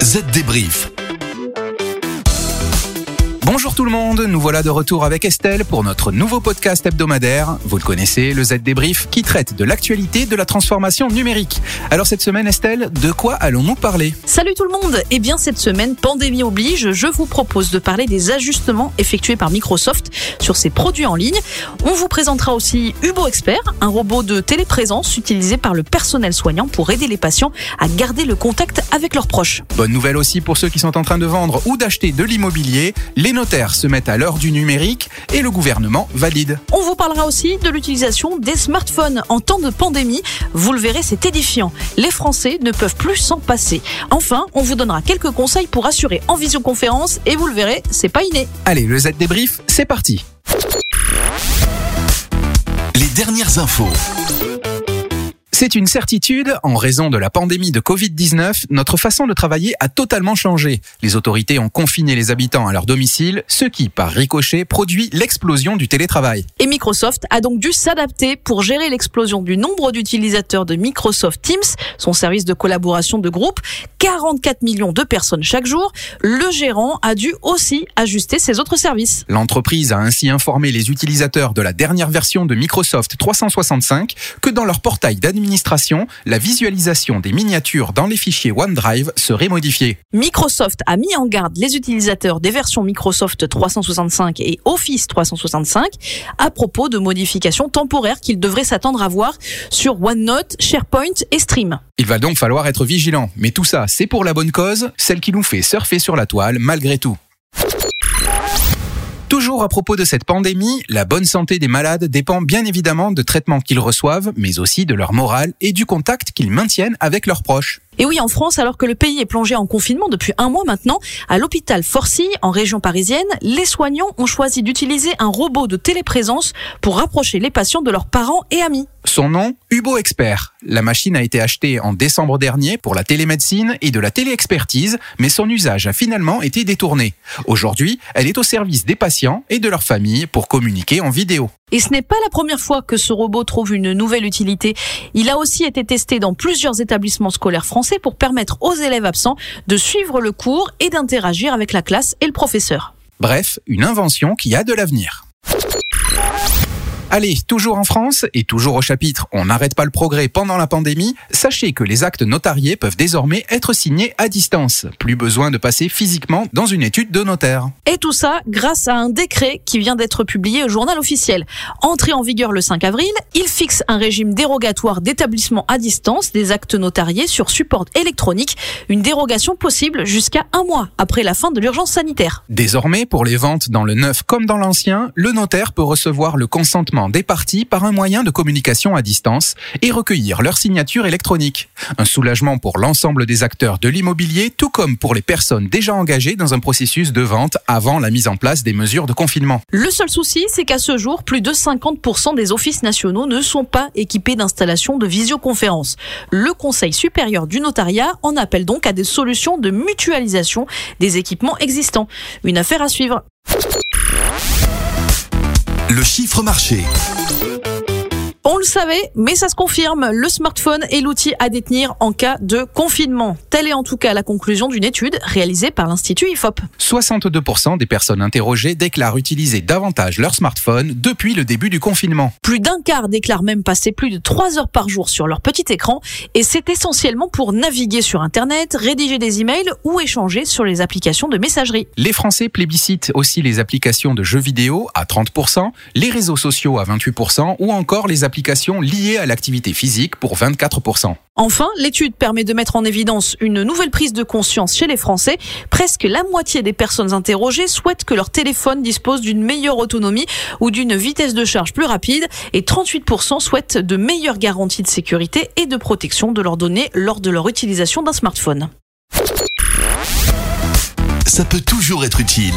Z débrief. Bonjour tout le monde, nous voilà de retour avec Estelle pour notre nouveau podcast hebdomadaire. Vous le connaissez, le Z débrief qui traite de l'actualité de la transformation numérique. Alors cette semaine Estelle, de quoi allons-nous parler? Salut tout le monde Eh bien cette semaine, pandémie oblige, je vous propose de parler des ajustements effectués par Microsoft sur ses produits en ligne. On vous présentera aussi Hubo Expert, un robot de téléprésence utilisé par le personnel soignant pour aider les patients à garder le contact avec leurs proches. Bonne nouvelle aussi pour ceux qui sont en train de vendre ou d'acheter de l'immobilier. Les notaires se mettent à l'heure du numérique et le gouvernement valide. On vous parlera aussi de l'utilisation des smartphones en temps de pandémie. Vous le verrez, c'est édifiant. Les Français ne peuvent plus s'en passer. Enfin, on vous donnera quelques conseils pour assurer en visioconférence et vous le verrez, c'est pas inné. Allez, le Z débrief, c'est parti. Les dernières infos. C'est une certitude, en raison de la pandémie de Covid-19, notre façon de travailler a totalement changé. Les autorités ont confiné les habitants à leur domicile, ce qui, par ricochet, produit l'explosion du télétravail. Et Microsoft a donc dû s'adapter pour gérer l'explosion du nombre d'utilisateurs de Microsoft Teams, son service de collaboration de groupe, 44 millions de personnes chaque jour. Le gérant a dû aussi ajuster ses autres services. L'entreprise a ainsi informé les utilisateurs de la dernière version de Microsoft 365 que dans leur portail d'administration, la visualisation des miniatures dans les fichiers OneDrive serait modifiée. Microsoft a mis en garde les utilisateurs des versions Microsoft 365 et Office 365 à propos de modifications temporaires qu'ils devraient s'attendre à voir sur OneNote, SharePoint et Stream. Il va donc falloir être vigilant, mais tout ça c'est pour la bonne cause, celle qui nous fait surfer sur la toile malgré tout. Toujours à propos de cette pandémie, la bonne santé des malades dépend bien évidemment de traitements qu'ils reçoivent, mais aussi de leur morale et du contact qu'ils maintiennent avec leurs proches. Et oui, en France, alors que le pays est plongé en confinement depuis un mois maintenant, à l'hôpital Forcy, en région parisienne, les soignants ont choisi d'utiliser un robot de téléprésence pour rapprocher les patients de leurs parents et amis. Son nom, Hubo Expert. La machine a été achetée en décembre dernier pour la télémédecine et de la téléexpertise, mais son usage a finalement été détourné. Aujourd'hui, elle est au service des patients et de leurs familles pour communiquer en vidéo. Et ce n'est pas la première fois que ce robot trouve une nouvelle utilité. Il a aussi été testé dans plusieurs établissements scolaires français pour permettre aux élèves absents de suivre le cours et d'interagir avec la classe et le professeur. Bref, une invention qui a de l'avenir. Allez, toujours en France et toujours au chapitre On n'arrête pas le progrès pendant la pandémie, sachez que les actes notariés peuvent désormais être signés à distance. Plus besoin de passer physiquement dans une étude de notaire. Et tout ça grâce à un décret qui vient d'être publié au journal officiel. Entré en vigueur le 5 avril, il fixe un régime dérogatoire d'établissement à distance des actes notariés sur support électronique, une dérogation possible jusqu'à un mois après la fin de l'urgence sanitaire. Désormais, pour les ventes dans le neuf comme dans l'ancien, le notaire peut recevoir le consentement des parties par un moyen de communication à distance et recueillir leur signature électronique. Un soulagement pour l'ensemble des acteurs de l'immobilier, tout comme pour les personnes déjà engagées dans un processus de vente avant la mise en place des mesures de confinement. Le seul souci, c'est qu'à ce jour, plus de 50% des offices nationaux ne sont pas équipés d'installations de visioconférence. Le Conseil supérieur du notariat en appelle donc à des solutions de mutualisation des équipements existants. Une affaire à suivre. Le chiffre marché. On le savait, mais ça se confirme, le smartphone est l'outil à détenir en cas de confinement. Telle est en tout cas la conclusion d'une étude réalisée par l'Institut IFOP. 62% des personnes interrogées déclarent utiliser davantage leur smartphone depuis le début du confinement. Plus d'un quart déclarent même passer plus de 3 heures par jour sur leur petit écran et c'est essentiellement pour naviguer sur Internet, rédiger des emails ou échanger sur les applications de messagerie. Les Français plébiscitent aussi les applications de jeux vidéo à 30%, les réseaux sociaux à 28% ou encore les applications liées à l'activité physique pour 24%. Enfin, l'étude permet de mettre en évidence une nouvelle prise de conscience chez les Français. Presque la moitié des personnes interrogées souhaitent que leur téléphone dispose d'une meilleure autonomie ou d'une vitesse de charge plus rapide et 38% souhaitent de meilleures garanties de sécurité et de protection de leurs données lors de leur utilisation d'un smartphone. Ça peut toujours être utile.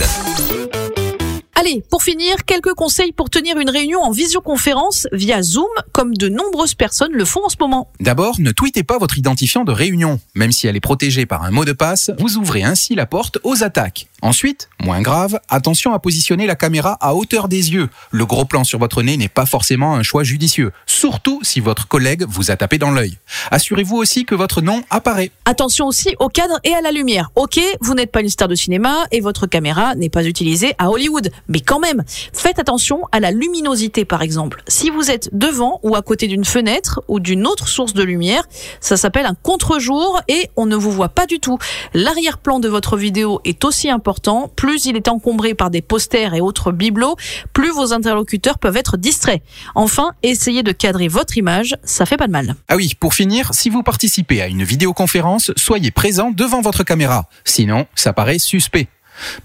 Allez, pour finir, quelques conseils pour tenir une réunion en visioconférence via Zoom, comme de nombreuses personnes le font en ce moment. D'abord, ne tweetez pas votre identifiant de réunion. Même si elle est protégée par un mot de passe, vous ouvrez ainsi la porte aux attaques. Ensuite, moins grave, attention à positionner la caméra à hauteur des yeux. Le gros plan sur votre nez n'est pas forcément un choix judicieux, surtout si votre collègue vous a tapé dans l'œil. Assurez-vous aussi que votre nom apparaît. Attention aussi au cadre et à la lumière. Ok, vous n'êtes pas une star de cinéma et votre caméra n'est pas utilisée à Hollywood. Mais quand même, faites attention à la luminosité par exemple. Si vous êtes devant ou à côté d'une fenêtre ou d'une autre source de lumière, ça s'appelle un contre-jour et on ne vous voit pas du tout. L'arrière-plan de votre vidéo est aussi important plus il est encombré par des posters et autres bibelots, plus vos interlocuteurs peuvent être distraits. Enfin, essayez de cadrer votre image, ça fait pas de mal. Ah oui, pour finir, si vous participez à une vidéoconférence, soyez présent devant votre caméra. Sinon, ça paraît suspect.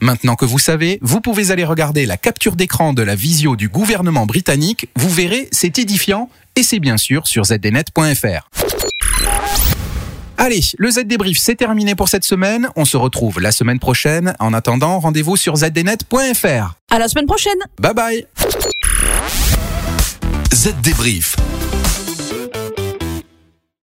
Maintenant que vous savez, vous pouvez aller regarder la capture d'écran de la visio du gouvernement britannique. Vous verrez, c'est édifiant et c'est bien sûr sur zdnet.fr. Allez, le Z débrief, c'est terminé pour cette semaine. On se retrouve la semaine prochaine. En attendant, rendez-vous sur zdnet.fr. À la semaine prochaine. Bye bye. Z débrief.